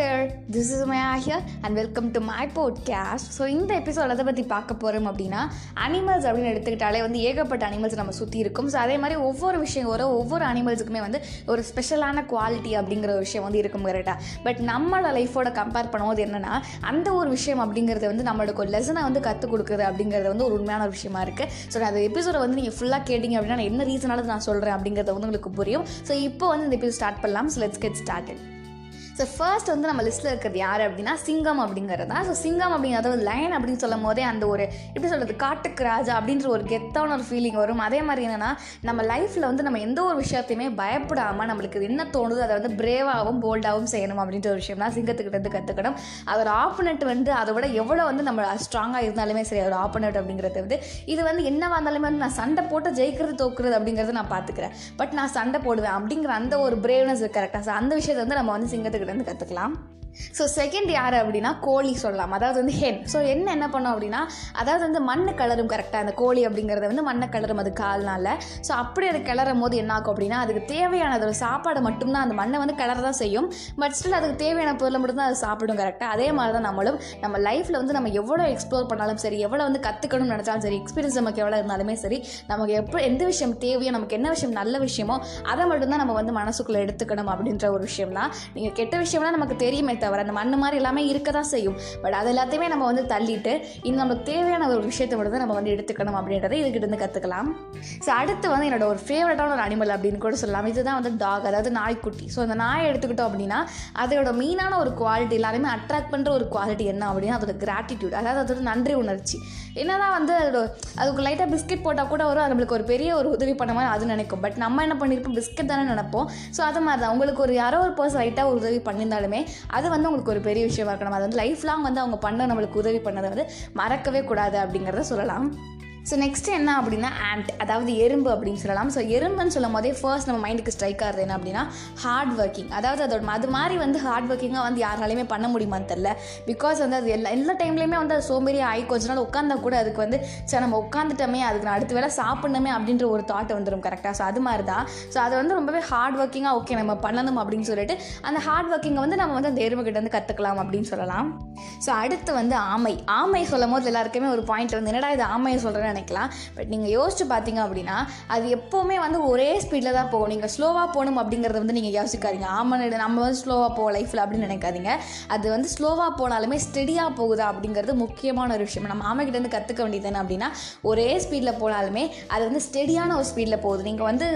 There this is my here and welcome to my podcast so இந்த episode எதை பற்றி பார்க்க போகிறோம் அப்படின்னா அனிமல்ஸ் அப்படின்னு எடுத்துக்கிட்டாலே வந்து ஏகப்பட்ட அனிமல்ஸ் நம்ம சுற்றி இருக்கும். ஸோ அதே மாதிரி ஒவ்வொரு விஷயம் ஒரு ஒவ்வொரு அனிமல்ஸுக்குமே வந்து ஒரு ஸ்பெஷலான குவாலிட்டி அப்படிங்கிற ஒரு விஷயம் வந்து இருக்கும் கரெக்டாக பட் நம்மளோட லைஃபோட கம்பேர் பண்ணும்போது என்னென்னா அந்த ஒரு விஷயம் அப்படிங்கிறது வந்து நம்மளுக்கு ஒரு லெசனை வந்து கற்றுக் கொடுக்குறது அப்படிங்கிறது வந்து ஒரு உண்மையான ஒரு விஷயமா இருக்குது ஸோ அந்த எபிசோட வந்து நீங்கள் ஃபுல்லாக கேட்டிங்க அப்படின்னா நான் என்ன ரீசனால நான் சொல்கிறேன் அப்படிங்கிறத வந்து உங்களுக்கு புரியும். ஸோ இப்போ வந்து இந்த எபிசோட் ஸ்டார்ட் பண்ணலாம். So let's get started so first வந்து நம்ம லிஸ்ட்டில் இருக்கிறது யார் அப்படின்னா சிங்கம் அப்படிங்கிறது? தான் ஸோ சிங்கம் அப்படிங்கிறது அதாவது லைன் அப்படின்னு சொல்லும் போதே அந்த ஒரு எப்படி சொல்கிறது காட்டுக்கு ராஜா அப்படின்ற ஒரு கெத்தான ஒரு ஃபீலிங் வரும். அதே மாதிரி என்னென்னா நம்ம லைஃப்பில் வந்து நம்ம எந்த ஒரு விஷயத்தையுமே பயப்படாமல் நம்மளுக்கு என்ன தோணுதோ அதை வந்து பிரேவாகவும் போல்டாகவும் செய்யணும் அப்படின்ற ஒரு விஷயம் தான் கற்றுக்கணும் அதோட ஆப்போனட் வந்து அதை விட எவ்வளோ வந்து நம்ம ஸ்ட்ராங்காக இருந்தாலுமே சரி அதோட ஆப்போனட் அப்படிங்கிறது வந்து இது வந்து என்னவா இருந்தாலுமே வந்து நான் சண்டை போட்டு ஜெயிக்கிறது தோக்குறது அப்படிங்கிறத நான் பார்த்துக்கிறேன் பட் நான் சண்டை போடுவேன் அப்படிங்கிற அந்த ஒரு பிரேவ்னஸ் கரெக்டாக ஸோ அந்த விஷயத்தை வந்து நம்ம வந்து சிங்கத்துக்கிட்ட இருந்து கற்றுக்கலாம் ஸோ செகண்ட் யார் அப்படின்னா கோழி சொல்லலாம். அதாவது வந்து ஹென் ஸோ என்ன என்ன பண்ணோம் அப்படின்னா அதாவது வந்து மண்ணு கலரும் கரெக்டாக அந்த கோழி அப்படிங்கிறத வந்து மண்ணை கலரும் அது கால்னால. ஸோ அப்படி அது கிளறும் போது என்ன ஆகும் அப்படின்னா அதுக்கு தேவையானது ஒரு சாப்பாடு மட்டும்தான் அந்த மண்ணை வந்து கலர தான் செய்யும். பட் ஸ்டில் அதுக்கு தேவையான பொருளை மட்டும்தான் அது சாப்பிடும் கரெக்டாக அதே மாதிரி தான் நம்மளும் நம்ம லைஃப்பில் வந்து நம்ம எவ்வளோ எக்ஸ்ப்ளோர் பண்ணாலும் சரி எவ்வளோ வந்து கற்றுக்கணும்னு நினச்சாலும் சரி எக்ஸ்பீரியன்ஸ் நமக்கு எவ்வளோ இருந்தாலுமே சரி நமக்கு எப்போ எந்த விஷயம் தேவையோ நமக்கு என்ன விஷயம் நல்ல விஷயமோ அதை மட்டும்தான் நம்ம வந்து மனசுக்குள்ளே எடுத்துக்கணும் அப்படின்ற ஒரு விஷயம் தான் நீங்கள் கெட்ட விஷயம்லாம் நமக்கு தெரியுமே தவிர அந்த மண் மாதிரி எல்லாமே இருக்க தான் செய்யும். பட் அது எல்லாத்தையுமே நம்ம வந்து தள்ளிட்டு இன்னும் நமக்கு தேவையான ஒரு விஷயத்தை மட்டும் தான் நம்ம வந்து எடுத்துக்கணும் அப்படின்றத இதுக்கிட்ட இருந்து கற்றுக்கலாம் ஸோ அடுத்து வந்து என்னோட ஒரு ஃபேவரட்டான ஒரு அனிமல் அப்படின்னு கூட சொல்லலாம். இதுதான் வந்து டாக் அதாவது நாய்க்குட்டி. ஸோ அந்த நாயை எடுத்துக்கிட்டோம் அப்படின்னா அதோட மெயினான ஒரு குவாலிட்டி எல்லாருமே அட்ராக்ட் பண்ணுற ஒரு குவாலிட்டி என்ன அப்படின்னா அதோட கிராட்டிடியூட் அதாவது அதோட நன்றி உணர்ச்சி. என்னதான் வந்து அதோட அதுக்கு லைட்டாக பிஸ்கெட் போட்டால் கூட வரும். அது நம்மளுக்கு ஒரு பெரிய ஒரு உதவி பண்ண மாதிரி அது நினைக்கும். பட் நம்ம என்ன பண்ணியிருப்போம் பிஸ்கெட் தானே நினைப்போம். ஸோ அது மாதிரி தான் உங்களுக்கு ஒரு யாரோ ஒரு பர்சன் லைட்டாக ஒரு உதவி பண்ணியிருந்தாலுமே அது வந்து அவங்களுக்கு ஒரு பெரிய விஷயமா இருக்கணும். அது வந்து லைஃப் லாங் வந்து அவங்க பண்ண நம்மளுக்கு உதவி பண்ணதை வந்து மறக்கவே கூடாது அப்படிங்கிறத சொல்லலாம். ஸோ நெக்ஸ்ட் என்ன அப்படின்னா ஆண்ட் அதாவது எறும்பு அப்படின்னு சொல்லலாம். ஸோ எறும்புன்னு சொல்லும் போதே ஃபர்ஸ்ட் நம்ம மைண்டுக்கு ஸ்ட்ரைக் ஆகிறது என்ன அப்படின்னா ஹார்ட் ஒர்க்கிங் அதாவது அதோட அது மாதிரி வந்து ஹார்ட் ஒர்க்கிங்காக வந்து யாராலையுமே பண்ண முடியுமான்னு தெரில பிகாஸ் வந்து அது எல்லா எல்லா டைம்லேயுமே வந்து அது சோம்பேறி ஆகி கொஞ்ச நாள் உட்காந்தா கூட அதுக்கு வந்து சரி நம்ம உட்காந்துட்டோமே அதுக்கு நான் அடுத்த வேலை சாப்பிடணுமே அப்படின்ற ஒரு தாட் வந்துடும் கரெக்டாக ஸோ அது மாதிரி தான் ஸோ அது வந்து ரொம்பவே ஹார்ட் ஒர்க்கிங்காக ஓகே நம்ம பண்ணணும் அப்படின்னு சொல்லிட்டு அந்த ஹார்ட் ஒர்க்கிங்கை வந்து நம்ம வந்து அந்த எறும்புகிட்ட வந்து கற்றுக்கலாம் அப்படின்னு சொல்லலாம். ஸோ அடுத்து வந்து ஆமை. ஆமை சொல்லும் போது எல்லாருக்குமே ஒரு பாயிண்ட் வந்து என்னடா இது ஆமையை சொல்கிறேன் நினைக்கலாம். பட் நீங்கள் யோசிச்சு பார்த்தீங்க அப்படின்னா அது எப்போவுமே வந்து ஒரே ஸ்பீடில் தான் போகும். நீங்கள் ஸ்லோவாக போகணும் அப்படிங்கிறத வந்து நீங்கள் யோசிக்காதீங்க. ஆமாம் நம்ம வந்து ஸ்லோவாக போக லைஃப்பில் அப்படின்னு நினைக்காதீங்க. அது வந்து ஸ்லோவாக போனாலுமே ஸ்டெடியாக போகுதா அப்படிங்கிறது முக்கியமான ஒரு விஷயம். நம்ம ஆமைக்கிட்டேருந்து கற்றுக்க வேண்டியது என்ன அப்படின்னா ஒரே ஸ்பீடில் போனாலுமே அது வந்து ஸ்டெடியான ஒரு ஸ்பீடில் போகுது. நீங்கள் வந்து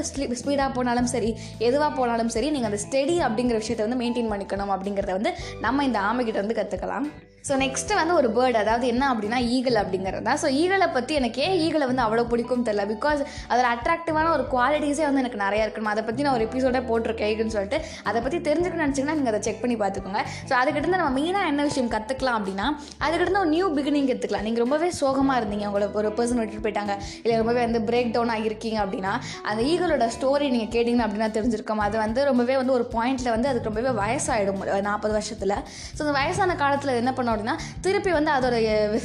ஸ்பீடாக போனாலும் சரி எதுவாக போனாலும் சரி நீங்கள் அந்த ஸ்டெடி அப்படிங்கிற விஷயத்தை வந்து மெயின்டைன் பண்ணிக்கணும் அப்படிங்கிறத வந்து நம்ம இந்த ஆமைக்கிட்ட இருந்து கற்றுக்கலாம் ஸோ நெக்ஸ்ட்டு வந்து ஒரு பேர்டு அதாவது என்ன அப்படின்னா ஈகிள் அப்படிங்கிறது தான். ஸோ ஈகிளை பற்றி எனக்கு ஏன் ஈகிளை வந்து அவ்வளோ பிடிக்கும் தெரியல. பிகாஸ் அதில் அட்ராக்டிவான ஒரு குவாலிட்டிஸே வந்து எனக்கு நிறையா இருக்கணும் அதை பற்றி நான் ஒரு எபிசோடே போட்டிருக்கேன் ஈகிள்னு சொல்லிட்டு. அதை பற்றி தெரிஞ்சுக்கணும்னு நினச்சிங்கன்னா நீங்கள் அதை செக் பண்ணி பார்த்துக்கோங்க. ஸோ அதுக்கிட்ட நம்ம மெயினாக என்ன விஷயம் கற்றுக்கலாம் அப்படின்னா அதுக்கிட்ட ஒரு நியூ பிகினிங் எடுத்துக்கலாம் நீங்கள் ரொம்பவே சோகமாக இருந்தீங்க. உங்களை ஒரு பர்சன் விட்டுட்டு போயிட்டாங்க. இல்லை ரொம்பவே வந்து பிரேக் டவுன் ஆகிருக்கீங்க அப்படின்னா அந்த ஈகிளோட ஸ்டோரி நீங்கள் கேட்டிங்க அப்படின்னா தெரிஞ்சிருக்கோம். அது வந்து ரொம்பவே வந்து ஒரு பாயிண்ட்டில் வந்து அதுக்கு ரொம்பவே வயசாகிடும் நாற்பது வருஷத்தில். ஸோ அந்த வயசான காலத்தில் என்ன அப்படின்னா திருப்பி வந்து அதோட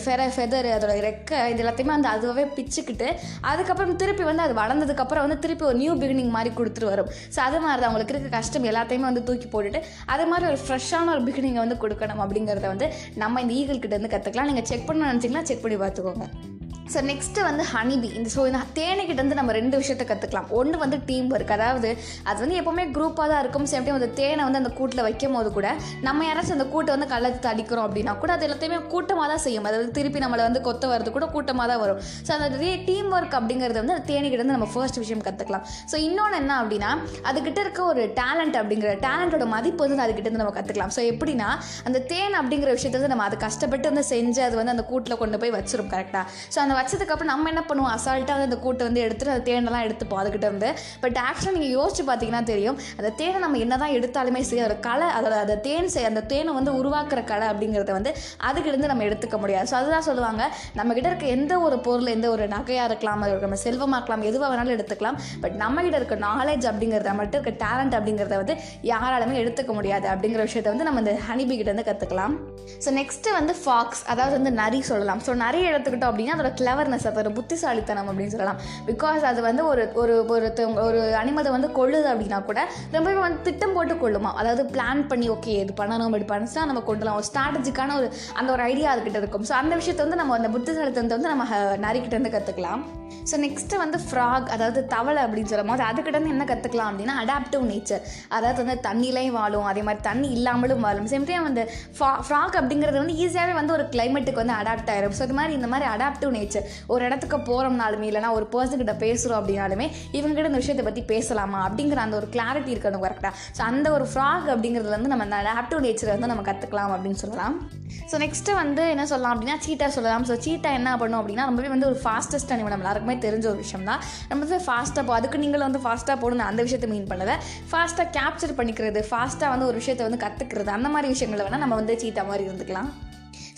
ஃபெர ஃபெதர் அதோட ரெக்கை இது எல்லாத்தையுமே வந்து அதுவே பிச்சுக்கிட்டு அதுக்கப்புறம் திருப்பி வந்து அது வளர்ந்ததுக்கப்புறம் வந்து திருப்பி ஒரு நியூ பிகினிங் மாதிரி கொடுத்துட்டு வரும். ஸோ அது மாதிரி தான். அவங்களுக்கு இருக்க கஷ்டம் எல்லாத்தையுமே வந்து தூக்கி போட்டுட்டு அது மாதிரி ஒரு ஃப்ரெஷ்ஷான ஒரு பிகினிங்கை வந்து கொடுக்கணும் அப்படிங்கிறத வந்து நம்ம இந்த ஈகிள் கிட்ட இருந்து கற்றுக்கலாம் நீங்கள் செக் பண்ண நினச்சிங்கன்னா செக் பண்ணி பார்த்துக்கோங்க. ஸோ நெக்ஸ்ட்டு வந்து ஹனிபி இந்த ஸோ இந்த தேனைக்கிட்டேருந்து நம்ம ரெண்டு விஷயத்த கற்றுக்கலாம் ஒன்று வந்து டீம் ஒர்க் அதாவது அது வந்து எப்போவுமே குரூப்பாக தான் இருக்கும். சேம் டைம் அந்த தேனை வந்து அந்த கூட்டில் வைக்கும் போது கூட நம்ம யாராச்சும் அந்த கூட்டை வந்து கள்ளத்து அடிக்கிறோம் அப்படின்னா கூட அது எல்லாத்தையுமே கூட்டமாக தான் செய்யும். அதாவது திருப்பி நம்மளை வந்து கொத்த வரது கூட கூட்டமாக தான் வரும். ஸோ அந்த டீம் ஒர்க் அப்படிங்கிறது வந்து அந்த தேனிக்கிட்ட நம்ம ஃபர்ஸ்ட் விஷயம் கற்றுக்கலாம் ஸோ இன்னொன்று என்ன அப்படின்னா அதுக்கிட்ட இருக்க ஒரு டேலண்ட் அப்படிங்கிற டேலண்ட்டோட மதிப்பு வந்து அதுக்கிட்டேருந்து நம்ம கற்றுக்கலாம் ஸோ எப்படின்னா அந்த தேன் அப்படிங்கிற விஷயத்தை வந்து நம்ம அது கஷ்டப்பட்டு வந்து செஞ்சு அது வந்து அந்த கூட்டில் கொண்டு போய் வச்சிரும் கரெக்டாக ஸோ அந்த வச்சதுக்கப்புறம் நம்ம என்ன பண்ணுவோம்? அசால்ட்டாக வந்து அந்த கூட்டை வந்து எடுத்துகிட்டு அந்த தேனெல்லாம் எடுத்துப்போம் அதுக்கிட்ட இருந்து. பட் ஆக்சுவலாக நீங்கள் யோசிச்சு பார்த்தீங்கன்னா தெரியும் அந்த தேனை நம்ம என்ன தான் எடுத்தாலுமே சரி அதோட கலை அதோட அந்த தேன் செய் அந்த தேனை வந்து உருவாக்குற கலை அப்படிங்கிறத வந்து அதுக்கிட்டேருந்து நம்ம எடுத்துக்க முடியாது. ஸோ அதுதான் சொல்லுவாங்க நம்மக்கிட்ட இருக்க எந்த ஒரு பொருள் எந்த ஒரு நகையாக இருக்கலாம் அது நம்ம செல்வமாக்கலாம் எதுவாக வேணாலும் எடுத்துக்கலாம். பட் நம்மகிட்ட இருக்க நாலேஜ் அப்படிங்கிறத மட்டும் இருக்க டேலண்ட் அப்படிங்கிறத வந்து யாராலுமே எடுத்துக்க முடியாது அப்படிங்கிற விஷயத்த வந்து நம்ம இந்த ஹனிபி கிட்ட இருந்து கற்றுக்கலாம் ஸோ நெக்ஸ்ட்டு வந்து ஃபாக்ஸ் அதாவது வந்து நரி சொல்லலாம். ஸோ நரி எடுத்துக்கிட்டோம் அப்படின்னா அதோட கிளவர்னஸ் அதோட புத்திசாலித்தனம் அப்படின்னு சொல்லலாம். பிகாஸ் அது வந்து ஒரு ஒரு ஒருத்தவங்க ஒரு அனிமதை வந்து கொள்ளுது அப்படின்னா கூட ரொம்பவே வந்து திட்டம் போட்டு கொள்ளுமா? அதாவது பிளான் பண்ணி ஓகே இது பண்ணணும் இப்படி பண்ணிச்சா நம்ம கொண்டுலாம். ஒரு ஸ்ட்ராட்டஜிக்கான ஒரு அந்த ஒரு ஐடியா அதுக்கிட்ட இருக்கும். ஸோ அந்த விஷயத்தை வந்து நம்ம அந்த புத்திசாலித்தனத்தை வந்து நம்ம நரிக்கிட்ட இருந்து கற்றுக்கலாம் ஸோ நெக்ஸ்ட்டு வந்து ஃப்ராக் அதாவது தவளை அப்படின்னு சொல்லும் போது அதுக்கிட்ட என்ன கற்றுக்கலாம் அப்படின்னா அடாப்டிவ் நேச்சர் அதாவது வந்து தண்ணிலையும் வாழும் அதே மாதிரி தண்ணி இல்லாமலும் வாழும். சேம் டைம் வந்து ஃபா ஃப்ராக் அப்படிங்கிறது வந்து ஈஸியாகவே வந்து ஒரு கிளைமேட்டுக்கு வந்து அடாப்ட் ஆகிரும் ஸோ இது மாதிரி இந்த மாதிரி அடாப்டிவ் நேச்சர் ஒரு இடத்துக்கு போகிறோம்னாலுமே இல்லைனா ஒரு பர்சன்கிட்ட பேசுகிறோம் அப்படின்னாலுமே இவங்ககிட்ட இந்த விஷயத்தை பற்றி பேசலாமா அப்படிங்கிற அந்த ஒரு கிளாரிட்டி இருக்கணும் கரெக்டாக ஸோ அந்த ஒரு ஃப்ராக் அப்படிங்கிறதுலேருந்து நம்ம அந்த அடாப்டிவ் நேச்சரை வந்து நம்ம கற்றுக்கலாம் அப்படின்னு சொல்லலாம். ஸோ நெக்ஸ்ட்டு வந்து என்ன சொல்லலாம் அப்படின்னா சீட்டா சொல்லலாம். ஸோ சீட்டா என்ன பண்ணும் அப்படின்னா ரொம்பவே வந்து ஒரு ஃபாஸ்டஸ்ட் அனிமல் நம்ம எல்லாருக்குமே தெரிஞ்ச ஒரு விஷயம் தான் நம்ம வந்து ஃபாஸ்ட்டாக போ அதுக்கு நீங்களும் வந்து ஃபாஸ்ட்டாக போகணும் அந்த விஷயத்தை மீன் பண்ணதை ஃபாஸ்ட்டாக கேப்சர் பண்ணிக்கிறது ஃபாஸ்ட்டாக வந்து ஒரு விஷயத்தை வந்து கற்றுக்கிறது அந்த மாதிரி விஷயங்களை வேணால் நம்ம வந்து சீட்டா மாதிரி இருந்துக்கலாம்.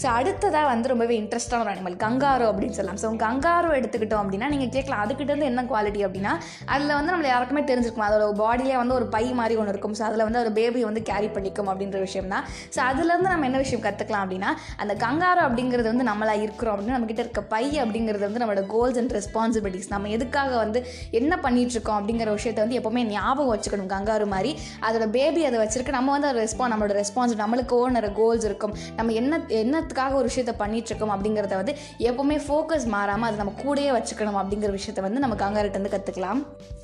ஸோ அடுத்ததாக வந்து ரொம்பவே இன்ட்ரெஸ்டான ஒரு அனிமல் கங்காரோ அப்படின்னு சொல்லலாம். ஸோ கங்காரோ எடுத்துக்கிட்டோம் அப்படின்னா நீங்கள் கேட்கலாம் அதுக்கிட்டேருந்து என்ன குவாலிட்டி அப்படின்னா அதில் வந்து நம்மளை யாருக்குமே தெரிஞ்சிருக்கும்? அதோட பாடியிலே வந்து ஒரு பை மாதிரி ஒன்று இருக்கும். ஸோ அதில் வந்து ஒரு பேபி வந்து கேரி பண்ணிக்கும் அப்படின்ற விஷயம் தான் ஸோ அதுலேருந்து நம்ம என்ன விஷயம் கற்றுக்கலாம் அப்படின்னா அந்த கங்காரோ அப்படிங்கிறது வந்து நம்மளா இருக்கிறோம் அப்படின்னா நம்மக்கிட்ட இருக்க பை அப்படிங்கிறது வந்து நம்மளோட கோல்ஸ் அண்ட் ரெஸ்பான்சிபிலிட்டிஸ் நம்ம எதுக்காக வந்து என்ன பண்ணிகிட்ருக்கோம் அப்படிங்கிற விஷயத்தை வந்து எப்போவுமே ஞாபகம் வச்சுக்கணும் கங்காரு மாதிரி. அதோட பேபி அதை வச்சிருக்கு. நம்ம வந்து அதை ரெஸ்பான் நம்மளோட ரெஸ்பான்ஸ் நம்மளுக்கு ஓனர் கோல்ஸ் இருக்கும். நம்ம என்ன என்ன என்னத்துக்காக ஒரு விஷயத்தை பண்ணிகிட்ருக்கோம் அப்படிங்கிறத வந்து எப்போவுமே ஃபோக்கஸ் மாறாமல் அதை நம்ம கூடயே வச்சுக்கணும் அப்படிங்கிற விஷயத்த வந்து நம்ம கங்காரிட்ட வந்து கற்றுக்கலாம்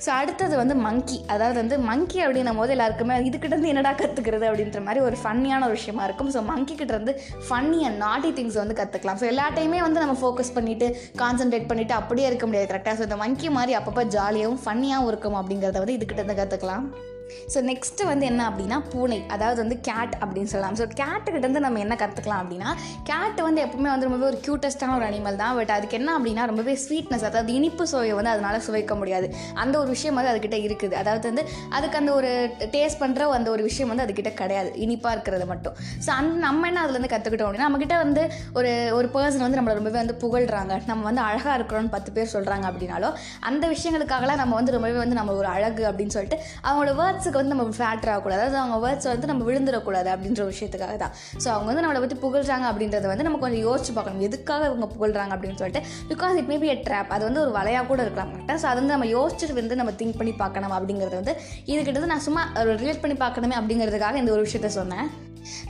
ஸோ அடுத்தது வந்து மங்கி அதாவது வந்து மங்கி அப்படின்னும் போது எல்லாருக்குமே இதுக்கிட்ட இருந்து என்னடா கற்றுக்கிறது அப்படின்ற மாதிரி ஒரு ஃபன்னியான ஒரு விஷயமா இருக்கும். ஸோ மங்கி கிட்டேருந்து ஃபன்னி அண்ட் நாட்டி திங்ஸ் வந்து கற்றுக்கலாம் ஸோ எல்லா டைமே வந்து நம்ம ஃபோக்கஸ் பண்ணிவிட்டு கான்சென்ட்ரேட் பண்ணிவிட்டு அப்படியே இருக்க முடியாது கரெக்டாக ஸோ இந்த மங்கி மாதிரி அப்பப்போ ஜாலியாகவும் ஃபன்னியாகவும் இருக்கும் அப்படிங்கிறத வந்து இதுக்கிட்ட இருந்து கற்றுக்கலாம் ஸோ நெக்ஸ்ட்டு வந்து என்ன அப்படின்னா பூனை அதாவது வந்து கேட் அப்படின்னு சொல்லலாம். ஸோ கேட்டுக்கிட்டேருந்து நம்ம என்ன கற்றுக்கலாம் அப்படின்னா கேட் வந்து எப்பவுமே வந்து ரொம்பவே ஒரு க்யூட்டஸ்ட்டான ஒரு அனிமல் தான். பட் அதுக்கு என்ன அப்படின்னா ரொம்பவே ஸ்வீட்னஸ் அதாவது இனிப்பு சுவையை வந்து அதனால் சுவைக்க முடியாது. அந்த ஒரு விஷயம் வந்து அதுக்கிட்ட இருக்குது. அதாவது வந்து அதுக்கு அந்த ஒரு டேஸ்ட் பண்ணுற அந்த ஒரு விஷயம் வந்து அதுக்கிட்ட கிடையாது. இனிப்பாக இருக்கிறது மட்டும். ஸோ அந்த நம்ம என்ன அதுலேருந்து கற்றுக்கிட்டோம் அப்படின்னா நம்மக்கிட்ட வந்து ஒரு ஒரு பர்சன் வந்து நம்மளை ரொம்பவே வந்து புகழ்கிறாங்க நம்ம வந்து அழகாக இருக்கிறோன்னு பத்து பேர் சொல்கிறாங்க அப்படின்னாலும் அந்த விஷயங்களுக்காகலாம் நம்ம வந்து ரொம்பவே வந்து நம்ம ஒரு அழகு அப்படின்னு சொல்லிட்டு அவங்களோட வேர்ட்ஸுக்கு வந்து நம்ம ஃபேட்டர் ஆகக்கூடாது. அதாவது அவங்க வேர்ட்ஸ் வந்து நம்ம விழுந்துடக்கூடாது அப்படின்ற ஒரு விஷயத்துக்காக தான் ஸோ அவங்க வந்து நம்மளை பற்றி புகழ்றாங்க அப்படின்றத வந்து நம்ம கொஞ்சம் யோசிச்சு பார்க்கணும். எதுக்காக இவங்க புகழ்றாங்க அப்படின்னு சொல்லிட்டு because it may be a drop அது வந்து ஒரு வலையாக கூட இருக்கலாம். மாட்டேன் ஸோ அது வந்து நம்ம யோசிச்சுட்டு வந்து நம்ம திங்க் பண்ணி பார்க்கணும் அப்படிங்கிறது வந்து இதுக்கிட்ட நான் சும்மா ரிலேட் பண்ணி பார்க்கணுமே அப்படிங்கிறதுக்காக இந்த ஒரு விஷயத்த சொன்னேன்.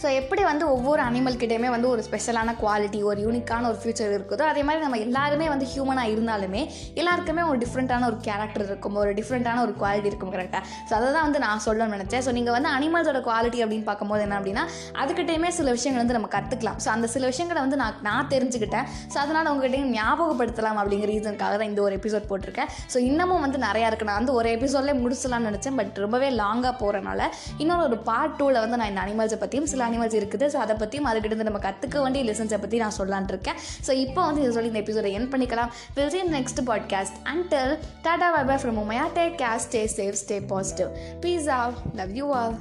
ஸோ எப்படி வந்து ஒவ்வொரு அனிமல் கிட்டேயுமே வந்து ஒரு ஸ்பெஷலான குவாலிட்டி ஒரு யூனிக்கான ஒரு ஃபியூச்சர் இருக்குதோ அதே மாதிரி நம்ம எல்லாருமே வந்து ஹியூமனாக இருந்தாலுமே எல்லாருக்குமே ஒரு டிஃப்ரெண்ட்டான ஒரு கேரக்டர் இருக்கும் ஒரு டிஃப்ரெண்ட்டான ஒரு குவாலிட்டி இருக்கும் கரெக்டாக ஸோ அதை தான் வந்து நான் சொல்லணும்னு நினச்சேன். ஸோ நீங்கள் வந்து அனிமல்ஸோட குவாலிட்டி அப்படின்னு பார்க்கும்போது என்ன அப்படின்னா அதுக்கிட்டேயுமே சில விஷயங்கள் வந்து நம்ம கற்றுக்கலாம் ஸோ அந்த சில விஷயங்களை வந்து நான் நான் தெரிஞ்சுக்கிட்டேன். ஸோ அதனால் உங்ககிட்ட ஞாபகப்படுத்தலாம் அப்படிங்கிற ரீசனுக்காக தான் இந்த ஒரு எபிசோட் போட்டிருக்கேன். ஸோ இன்னமும் வந்து நிறையா இருக்குது நான் வந்து ஒரு எபிசோட்லேயே முடிச்சலாம்னு நினச்சேன். பட் ரொம்பவே லாங்காக போகிறனால இன்னொரு ஒரு பார்ட் டூவில் வந்து நான் இந்த அனிமல்ஸை பற்றியும் சில அனிமல்ஸ் இருக்குது ஸோ அதை பற்றியும் அதுக்கிட்ட நம்ம கற்றுக்க வேண்டிய லெசன்ஸை பற்றி நான் சொல்லலான்னு இருக்கேன் ஸோ இப்போ வந்து இதை சொல்லி இந்த எபிசோட என் பண்ணிக்கலாம் will see next podcast and tell tata bye bye from Umaiya take care stay safe stay positive peace out love you all